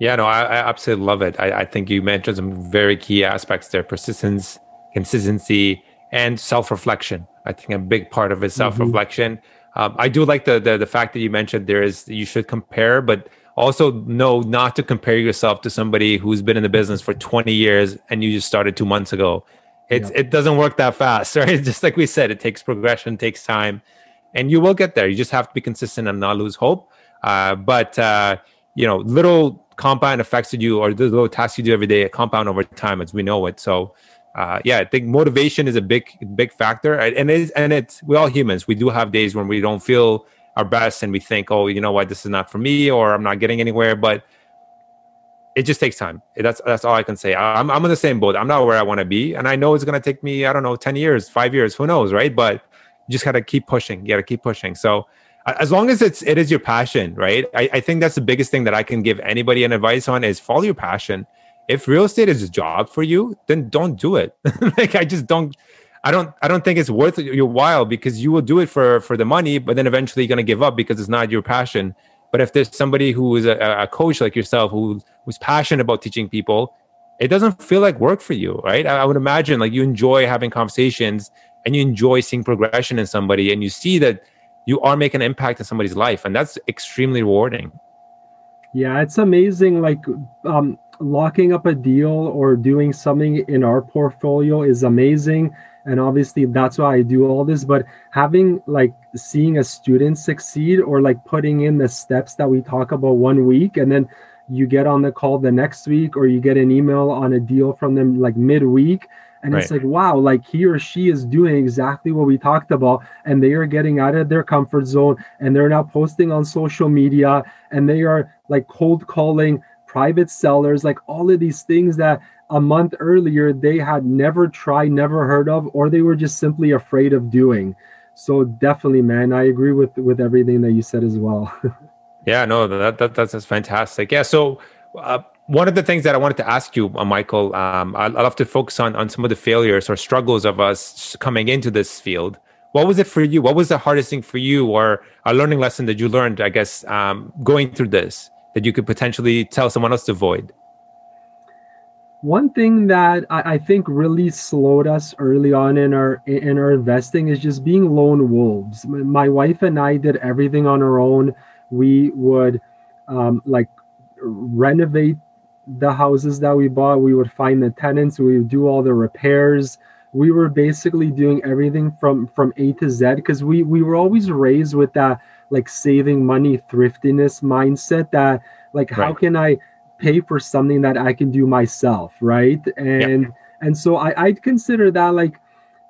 Yeah, no, I, I absolutely love it. I, I think you mentioned some very key aspects there: persistence, consistency, and self-reflection. I think a big part of it is self-reflection. Mm-hmm. Um, I do like the, the the fact that you mentioned there is you should compare, but also know not to compare yourself to somebody who's been in the business for 20 years and you just started two months ago. It's it doesn't work that fast, [laughs] right? Just like we said, it takes progression, takes time, and you will get there. You just have to be consistent and not lose hope. Uh, but uh, you know, little compound effects that you or the little tasks you do every day compound over time, as we know it. So. Uh, yeah, I think motivation is a big, big factor, and it's and it's we all humans. We do have days when we don't feel our best and we think, oh, you know what, this is not for me or I'm not getting anywhere. But it just takes time. That's that's all I can say. I'm I'm in the same boat. I'm not where I want to be, and I know it's gonna take me I don't know ten years, five years, who knows, right? But you just gotta keep pushing. You gotta keep pushing. So as long as it's it is your passion, right? I, I think that's the biggest thing that I can give anybody an advice on is follow your passion. If real estate is a job for you, then don't do it. [laughs] like I just don't I don't I don't think it's worth your while because you will do it for for the money, but then eventually you're gonna give up because it's not your passion. But if there's somebody who is a, a coach like yourself who who's passionate about teaching people, it doesn't feel like work for you, right? I, I would imagine like you enjoy having conversations and you enjoy seeing progression in somebody, and you see that you are making an impact in somebody's life, and that's extremely rewarding. Yeah, it's amazing. Like um, locking up a deal or doing something in our portfolio is amazing and obviously that's why i do all this but having like seeing a student succeed or like putting in the steps that we talk about one week and then you get on the call the next week or you get an email on a deal from them like midweek and right. it's like wow like he or she is doing exactly what we talked about and they are getting out of their comfort zone and they're now posting on social media and they are like cold calling private sellers like all of these things that a month earlier they had never tried, never heard of, or they were just simply afraid of doing. So definitely, man, I agree with with everything that you said as well. [laughs] yeah, no, that, that that's, fantastic. Yeah, so. Uh, one of the things that I wanted to ask you, uh, Michael, um, I, I love to focus on on some of the failures or struggles of us coming into this field. What was it for you? What was the hardest thing for you, or a learning lesson that you learned? I guess um, going through this that you could potentially tell someone else to avoid one thing that I, think really slowed us early on in our in our investing is just being lone wolves. My wife and I did everything on our own. We would um, like renovate the houses that we bought. We would find the tenants. We would do all the repairs. We were basically doing everything from from A to Z because we we were always raised with that like saving money thriftiness mindset that like right. how can I pay for something that I can do myself, right? And and so I I'd consider that like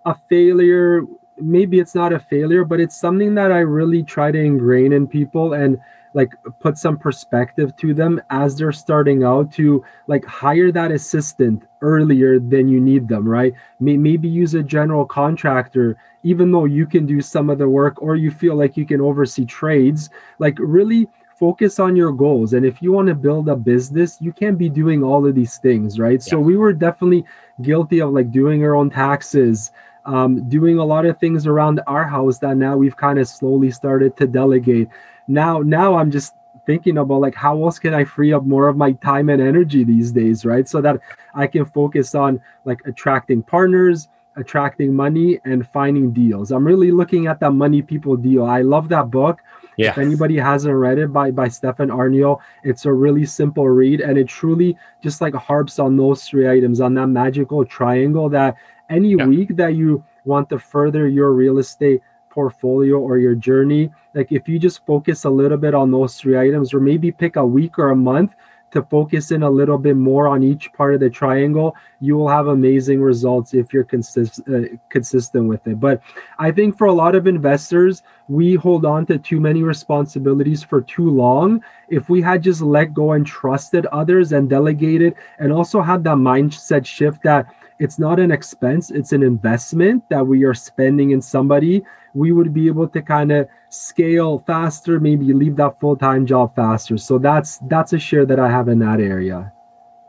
a failure. Maybe it's not a failure, but it's something that I really try to ingrain in people and like put some perspective to them as they're starting out to like hire that assistant earlier than you need them right? Maybe use a general contractor even though you can do some of the work or you feel like you can oversee trades. Like really focus on your goals. And if you want to build a business you can't be doing all of these things right? Yeah. so we were definitely guilty of like doing our own taxes um, doing a lot of things around our house that now we've kind of slowly started to delegate now now i'm just thinking about like how else can i free up more of my time and energy these days right so that i can focus on like attracting partners attracting money and finding deals i'm really looking at that money people deal i love that book yeah. If anybody hasn't read it by by Stefan Aarnio, it's a really simple read and it truly just like harps on those three items on that magical triangle that any yeah. week that you want to further your real estate portfolio or your journey, like if you just focus a little bit on those three items or maybe pick a week or a month to focus in a little bit more on each part of the triangle, you will have amazing results if you're consist- uh, consistent with it. But I think for a lot of investors, we hold on to too many responsibilities for too long. If we had just let go and trusted others and delegated and also had that mindset shift that it's not an expense, it's an investment that we are spending in somebody, we would be able to kind of scale faster, maybe leave that full-time job faster. So that's that's a share that I have in that area.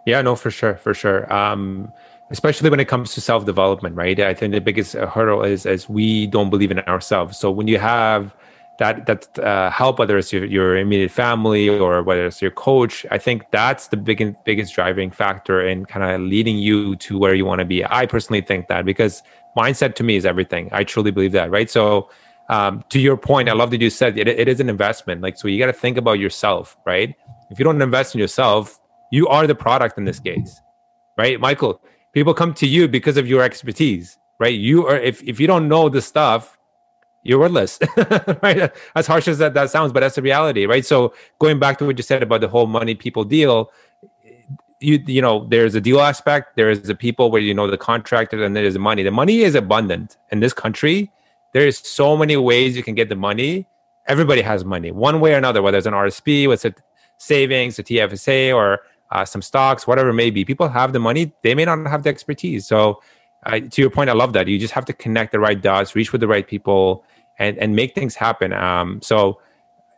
Yeah, no, for sure, for sure. Um, especially when it comes to self-development, right? I think the biggest hurdle is as we don't believe in ourselves. So when you have that that uh, help, whether it's your, your immediate family or whether it's your coach. I think that's the big, biggest driving factor in kind of leading you to where you want to be. I personally think that because mindset to me is everything. I truly believe that, right? So, um, to your point, I love that you said it, it is an investment. Like, so you got to think about yourself, right? If you don't invest in yourself, you are the product in this case, right? Michael, people come to you because of your expertise, right? You are, if, if you don't know the stuff, you're worthless, [laughs] right? As harsh as that, that sounds, but that's the reality, right? So going back to what you said about the whole money people deal, you you know there's a deal aspect, there is the people where you know the contractors, and there's the money. The money is abundant in this country. There is so many ways you can get the money. Everybody has money, one way or another, whether it's an RSP, whether it's savings, a TFSA, or uh, some stocks, whatever it may be. People have the money; they may not have the expertise. So, uh, to your point, I love that. You just have to connect the right dots, reach with the right people, and and make things happen. Um, so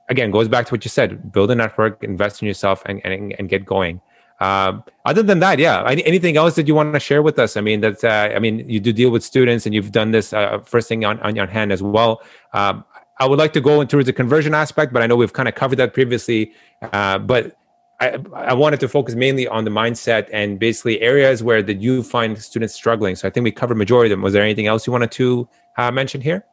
again, goes back to what you said: build a network, invest in yourself, and and, and get going. Um, other than that, yeah. anything else that you want to share with us? I mean, that's uh, I mean, you do deal with students, and you've done this uh, first thing on on your hand as well. Um, I would like to go into the conversion aspect, but I know we've kind of covered that previously. Uh, but I, I wanted to focus mainly on the mindset and basically areas where that you find students struggling. So I think we covered majority of them. Was there anything else you wanted to uh, mention here?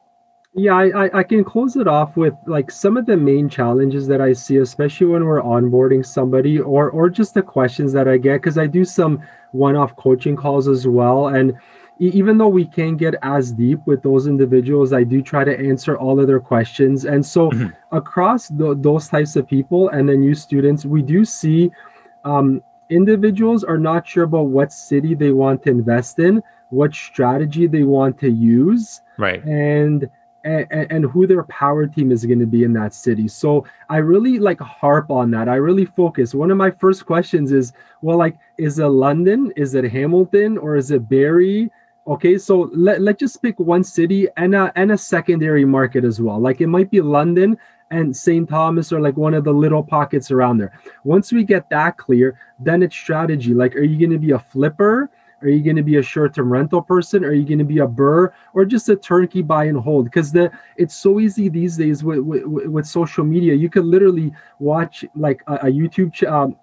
Yeah, I, I can close it off with like some of the main challenges that I see, especially when we're onboarding somebody or or just the questions that I get because I do some one-off coaching calls as well. And even though we can't get as deep with those individuals, I do try to answer all of their questions. And so mm-hmm. across the, those types of people and then new students, we do see um, individuals are not sure about what city they want to invest in, what strategy they want to use. Right. And and, and, who their power team is going to be in that city. So I really like harp on that. I really focus. One of my first questions is, well, like, is it London? Is it Hamilton? Or is it Barrie? Okay, so let, let's just pick one city and a, and a secondary market as well. Like it might be London and St. Thomas or like one of the little pockets around there. Once we get that clear, then it's strategy. Like, are you going to be a flipper? Are you going to be a short-term rental person? Are you going to be a BRRRR or just a turnkey buy and hold? Because the it's so easy these days with, with, with social media. You could literally watch like a, a YouTube ch- um,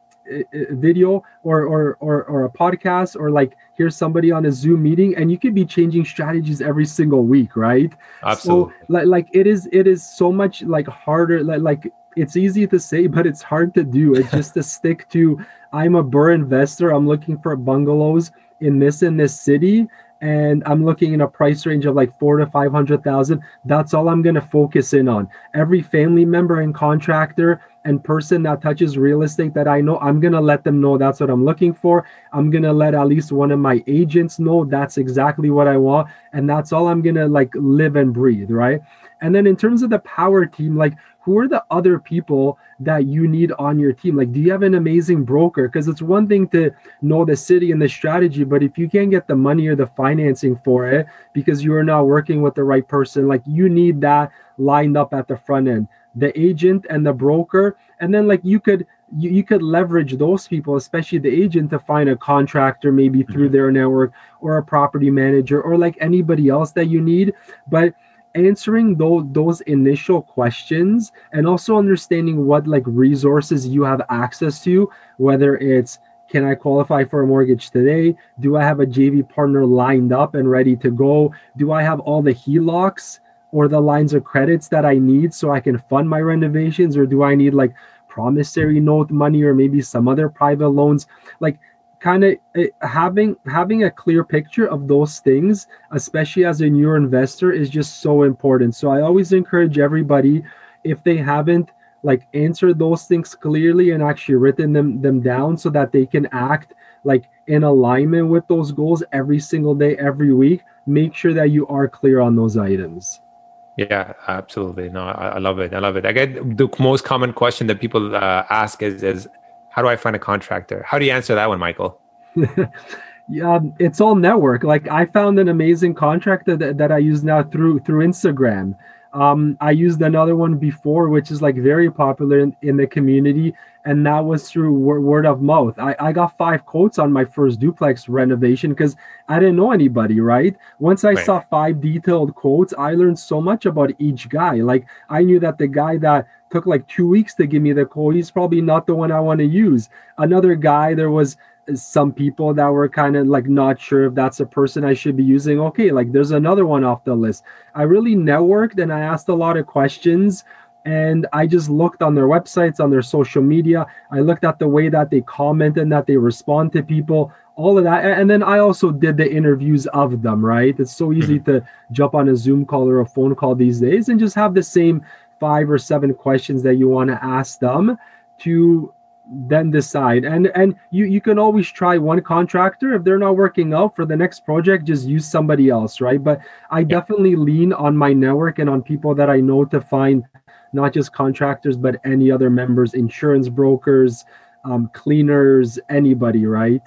video or, or or or a podcast or like hear somebody on a zoom meeting and you could be changing strategies every single week right absolutely so like, like it is it is so much like harder like like it's easy to say but it's hard to do it's just to stick to i'm a BRRRR investor i'm looking for bungalows in this in this city and I'm looking in a price range of like four to five hundred thousand. That's all I'm gonna focus in on. Every family member and contractor and person that touches real estate that I know, I'm gonna let them know that's what I'm looking for. I'm gonna let at least one of my agents know that's exactly what I want, and that's all I'm gonna like live and breathe, right? And then in terms of the power team, like who are the other people that you need on your team? Like, do you have an amazing broker? Because it's one thing to know the city and the strategy, but if you can't get the money or the financing for it because you are not working with the right person, like you need that lined up at the front end, the agent and the broker. And then like you could you, you could leverage those people, especially the agent, to find a contractor maybe through mm-hmm. their network or a property manager or like anybody else that you need. But answering those those initial questions and also understanding what like resources you have access to whether it's can I qualify for a mortgage today? Do I have a JV partner lined up and ready to go? Do I have all the HELOCs or the lines of credits that I need so I can fund my renovations? Or do I need like promissory note money or maybe some other private loans? Like kind of eh, having having a clear picture of those things especially as a newer investor is just so important. So i always encourage everybody if they haven't like answered those things clearly and actually written them them down so that they can act like in alignment with those goals every single day every week make sure that you are clear on those items. Yeah absolutely. No i, I love it. I love it. I get the most common question that people uh, ask is is how do I find a contractor? How do you answer that one, Michael? [laughs] Yeah, it's all network. Like I found an amazing contractor that, that I use now through through Instagram. Um, I used another one before, which is like very popular in, in the community, and that was through word, word of mouth. I, I got five quotes on my first duplex renovation because I didn't know anybody, right? Once I right. saw five detailed quotes, I learned so much about each guy. Like I knew that the guy that took like two weeks to give me the call. he's probably not the one I want to use. Another guy, there was some people that were kind of like not sure if that's a person I should be using. Okay, like there's another one off the list. I really networked and I asked a lot of questions and I just looked on their websites, on their social media. I looked at the way that they comment and that they respond to people, all of that. And then I also did the interviews of them, right? It's so easy mm-hmm. to jump on a Zoom call or a phone call these days and just have the same five or seven questions that you want to ask them to then decide. And and you you can always try one contractor. If they're not working out for the next project just use somebody else right? But i definitely lean on my network and on people that i know to find not just contractors but any other members insurance brokers um, cleaners anybody right?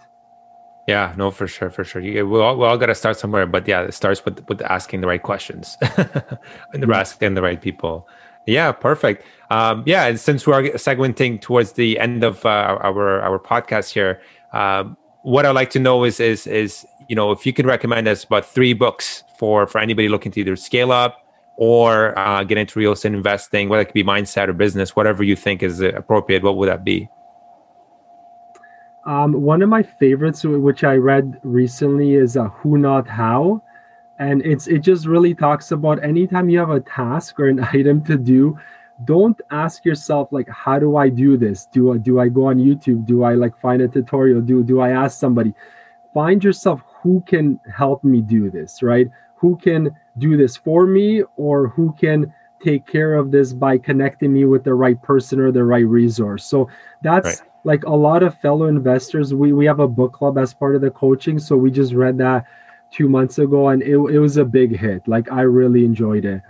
Yeah no for sure for sure. You, we all, we all got to start somewhere but yeah it starts with with asking the right questions [laughs] and the yeah. asking the right people yeah, perfect. Um, yeah, and since we're segmenting towards the end of uh, our our podcast here, um, what I'd like to know is is is you know if you could recommend us about three books for for anybody looking to either scale up or uh, get into real estate investing, whether it could be mindset or business, whatever you think is appropriate. What would that be? Um, one of my favorites, which I read recently, is uh, "Who Not How." And it's it just really talks about anytime you have a task or an [laughs] item to do don't ask yourself like how do i do this? Do i do i go on youtube? Do i like find a tutorial? Do do i ask somebody? Find yourself who can help me do this right? Who can do this for me or who can take care of this by connecting me with the right person or the right resource. So that's right. like a lot of fellow investors we we have a book club as part of the coaching so we just read that two months ago, and it, it was a big hit. Like I really enjoyed it.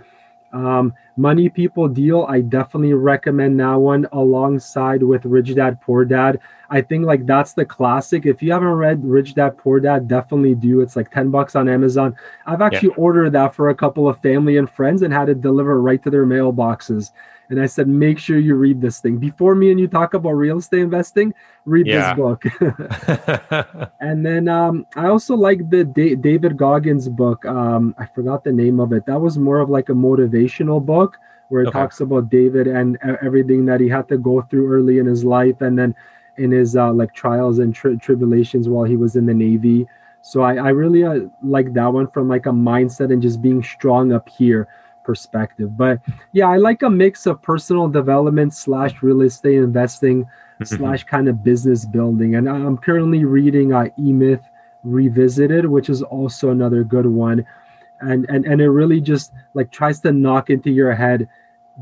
Um, Money People Deal, I definitely recommend that one alongside with Rich Dad Poor Dad. I think like that's the classic. If you haven't read Rich Dad Poor Dad, definitely do. It's like 10 bucks on Amazon. I've actually yeah. ordered that for a couple of family and friends and had it delivered right to their mailboxes and I said, make sure you read this thing before me and you talk about real estate investing. Read yeah. this book. [laughs] [laughs] and then um, I also like the da- David Goggins book. Um, I forgot the name of it. That was more of like a motivational book where it okay. talks about David and everything that he had to go through early in his life, and then in his uh, like trials and tri- tribulations while he was in the Navy. So I, I really uh, like that one from like a mindset and just being strong up here perspective. But yeah, I like a mix of personal development slash real estate investing [laughs] slash kind of business building. And I'm currently reading uh, E Myth Revisited, which is also another good one. And and and it really just like tries to knock into your head.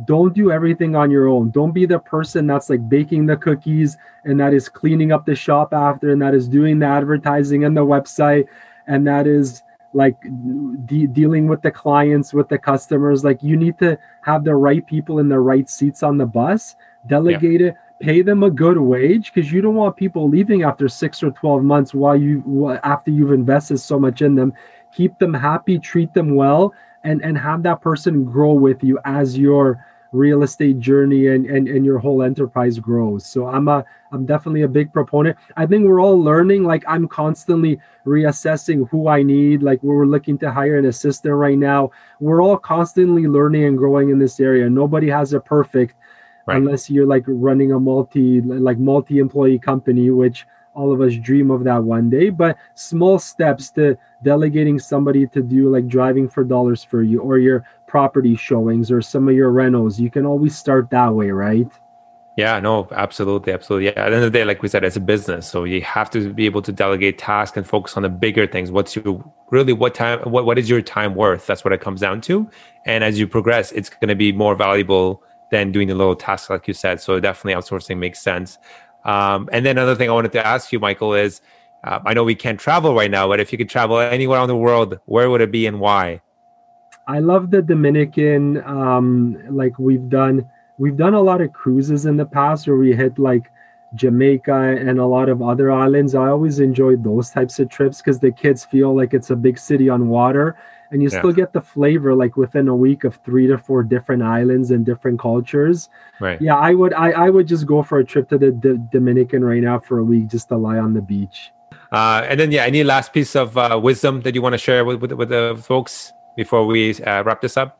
Don't do everything on your own. Don't be the person that's like baking the cookies and that is cleaning up the shop after and that is doing the advertising and the website and that is like de- dealing with the clients with the customers like you need to have the right people in the right seats on the bus delegate yeah. it pay them a good wage because you don't want people leaving after six or 12 months while you after you've invested so much in them keep them happy treat them well and and have that person grow with you as your real estate journey and, and and your whole enterprise grows. So i'm a i'm definitely a big proponent. I think we're all learning like i'm constantly reassessing who i need like we're looking to hire an assistant right now. We're all constantly learning and growing in this area. Nobody has a perfect right. unless you're like running a multi like multi employee company which all of us dream of that one day but small steps to delegating somebody to do like driving for dollars for you or your property showings or some of your rentals. You can always start that way right? Yeah no absolutely absolutely. Yeah at the end of the day like we said it's a business so you have to be able to delegate tasks and focus on the bigger things. What's your really what time what, what is your time worth? That's what it comes down to. And as you progress it's going to be more valuable than doing the little tasks like you said. So definitely outsourcing makes sense um, and then another thing I wanted to ask you, Michael, is uh, I know we can't travel right now, but if you could travel anywhere around the world, where would it be and why? I love the Dominican. Um, like we've done, we've done a lot of cruises in the past where we hit like Jamaica and a lot of other islands. I always enjoy those types of trips because the kids feel like it's a big city on water and you yeah. still get the flavor like within a week of three to four different islands and different cultures. Right. Yeah, I would I, I would just go for a trip to the D- Dominican right now for a week just to lie on the beach. Uh, and then yeah, any last piece of uh, wisdom that you want to share with, with, with the folks before we uh, wrap this up?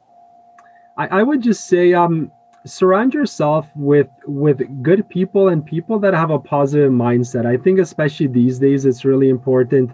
I, I would just say um surround yourself with with good people and people that have a positive mindset. I think especially these days it's really important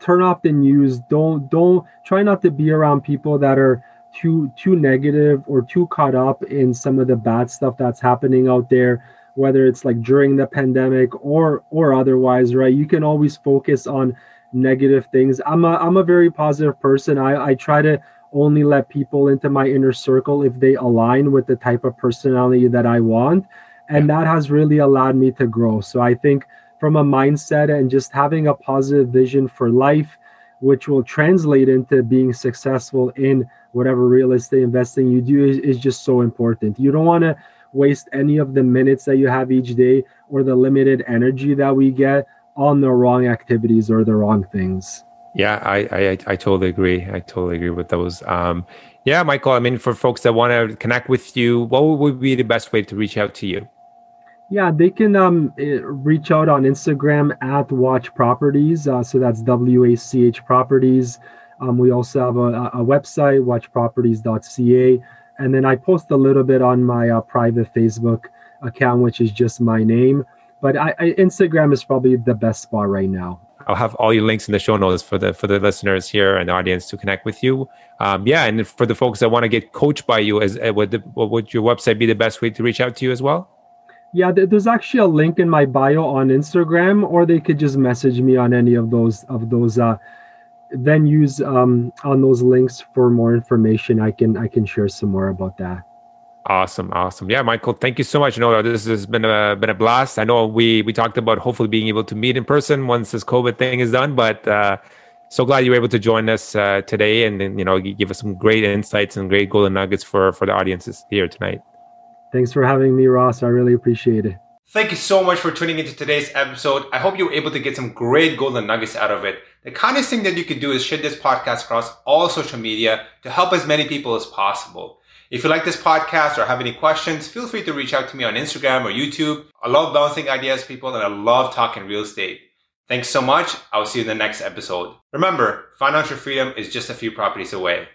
turn off the news. Don't don't try not to be around people that are too too negative or too caught up in some of the bad stuff that's happening out there whether it's like during the pandemic or or otherwise right? You can always focus on negative things. I'm a i'm a very positive person. I i try to only let people into my inner circle if they align with the type of personality that i want and that has really allowed me to grow. So i think from a mindset and just having a positive vision for life, which will translate into being successful in whatever real estate investing you do is, is just so important. You don't want to waste any of the minutes that you have each day or the limited energy that we get on the wrong activities or the wrong things. Yeah, I, I, I totally agree. I totally agree with those. Um, yeah, Michael. I mean, for folks that want to connect with you, what would be the best way to reach out to you? Yeah, they can um, eh, reach out on Instagram at Wach Properties. Uh, so that's W A C H Properties. Um, we also have a, a website, wachproperties.ca. And then I post a little bit on my uh, private Facebook account, which is just my name. But I, I, Instagram is probably the best spot right now. I'll have all your links in the show notes for the for the listeners here and the audience to connect with you. Um, yeah, and for the folks that want to get coached by you, as uh, would the, would your website be the best way to reach out to you as well? Yeah, there's actually a link in my bio on Instagram, or they could just message me on any of those of those uh, venues um, on those links for more information. I can I can share some more about that. Awesome, awesome. Yeah, Michael, thank you so much. You know, this has been a been a blast. I know we we talked about hopefully being able to meet in person once this COVID thing is done, but uh, so glad you were able to join us uh, today and, and you know give us some great insights and great golden nuggets for for the audiences here tonight. Thanks for having me, Ross. I really appreciate it. Thank you so much for tuning into today's episode. I hope you were able to get some great golden nuggets out of it. The kindest thing that you can do is share this podcast across all social media to help as many people as possible. If you like this podcast or have any questions, feel free to reach out to me on Instagram or YouTube. I love bouncing ideas, people, and I love talking real estate. Thanks so much. I will see you in the next episode. Remember, financial freedom is just a few properties away.